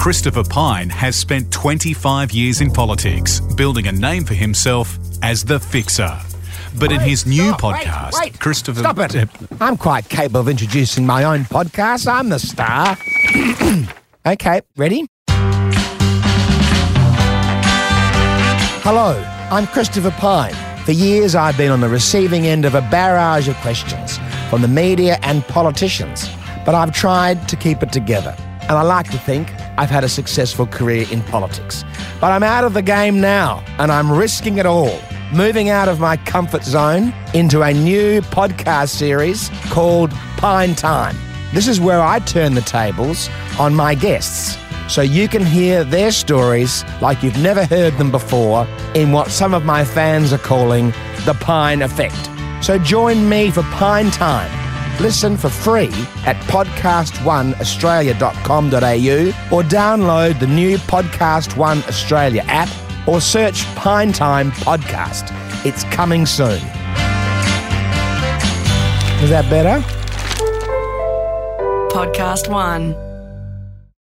Christopher Pyne has spent 25 years in politics, building a name for himself as the fixer. But in his new stop, podcast, wait, Christopher. Stop it. I'm quite capable of introducing my own podcast. I'm the star. okay, ready? Hello, I'm Christopher Pyne. For years, I've been on the receiving end of a barrage of questions from the media and politicians, but I've tried to keep it together. And I like to think I've had a successful career in politics. But I'm out of the game now, and I'm risking it all, moving out of my comfort zone into a new podcast series called Pyne Time. This is where I turn the tables on my guests so you can hear their stories like you've never heard them before in what some of my fans are calling the Pyne Effect. So join me for Pyne Time. Listen for free at podcast1australia.com.au or download the new Podcast One Australia app or search Pyne Time Podcast. It's coming soon. Is that better? Podcast One.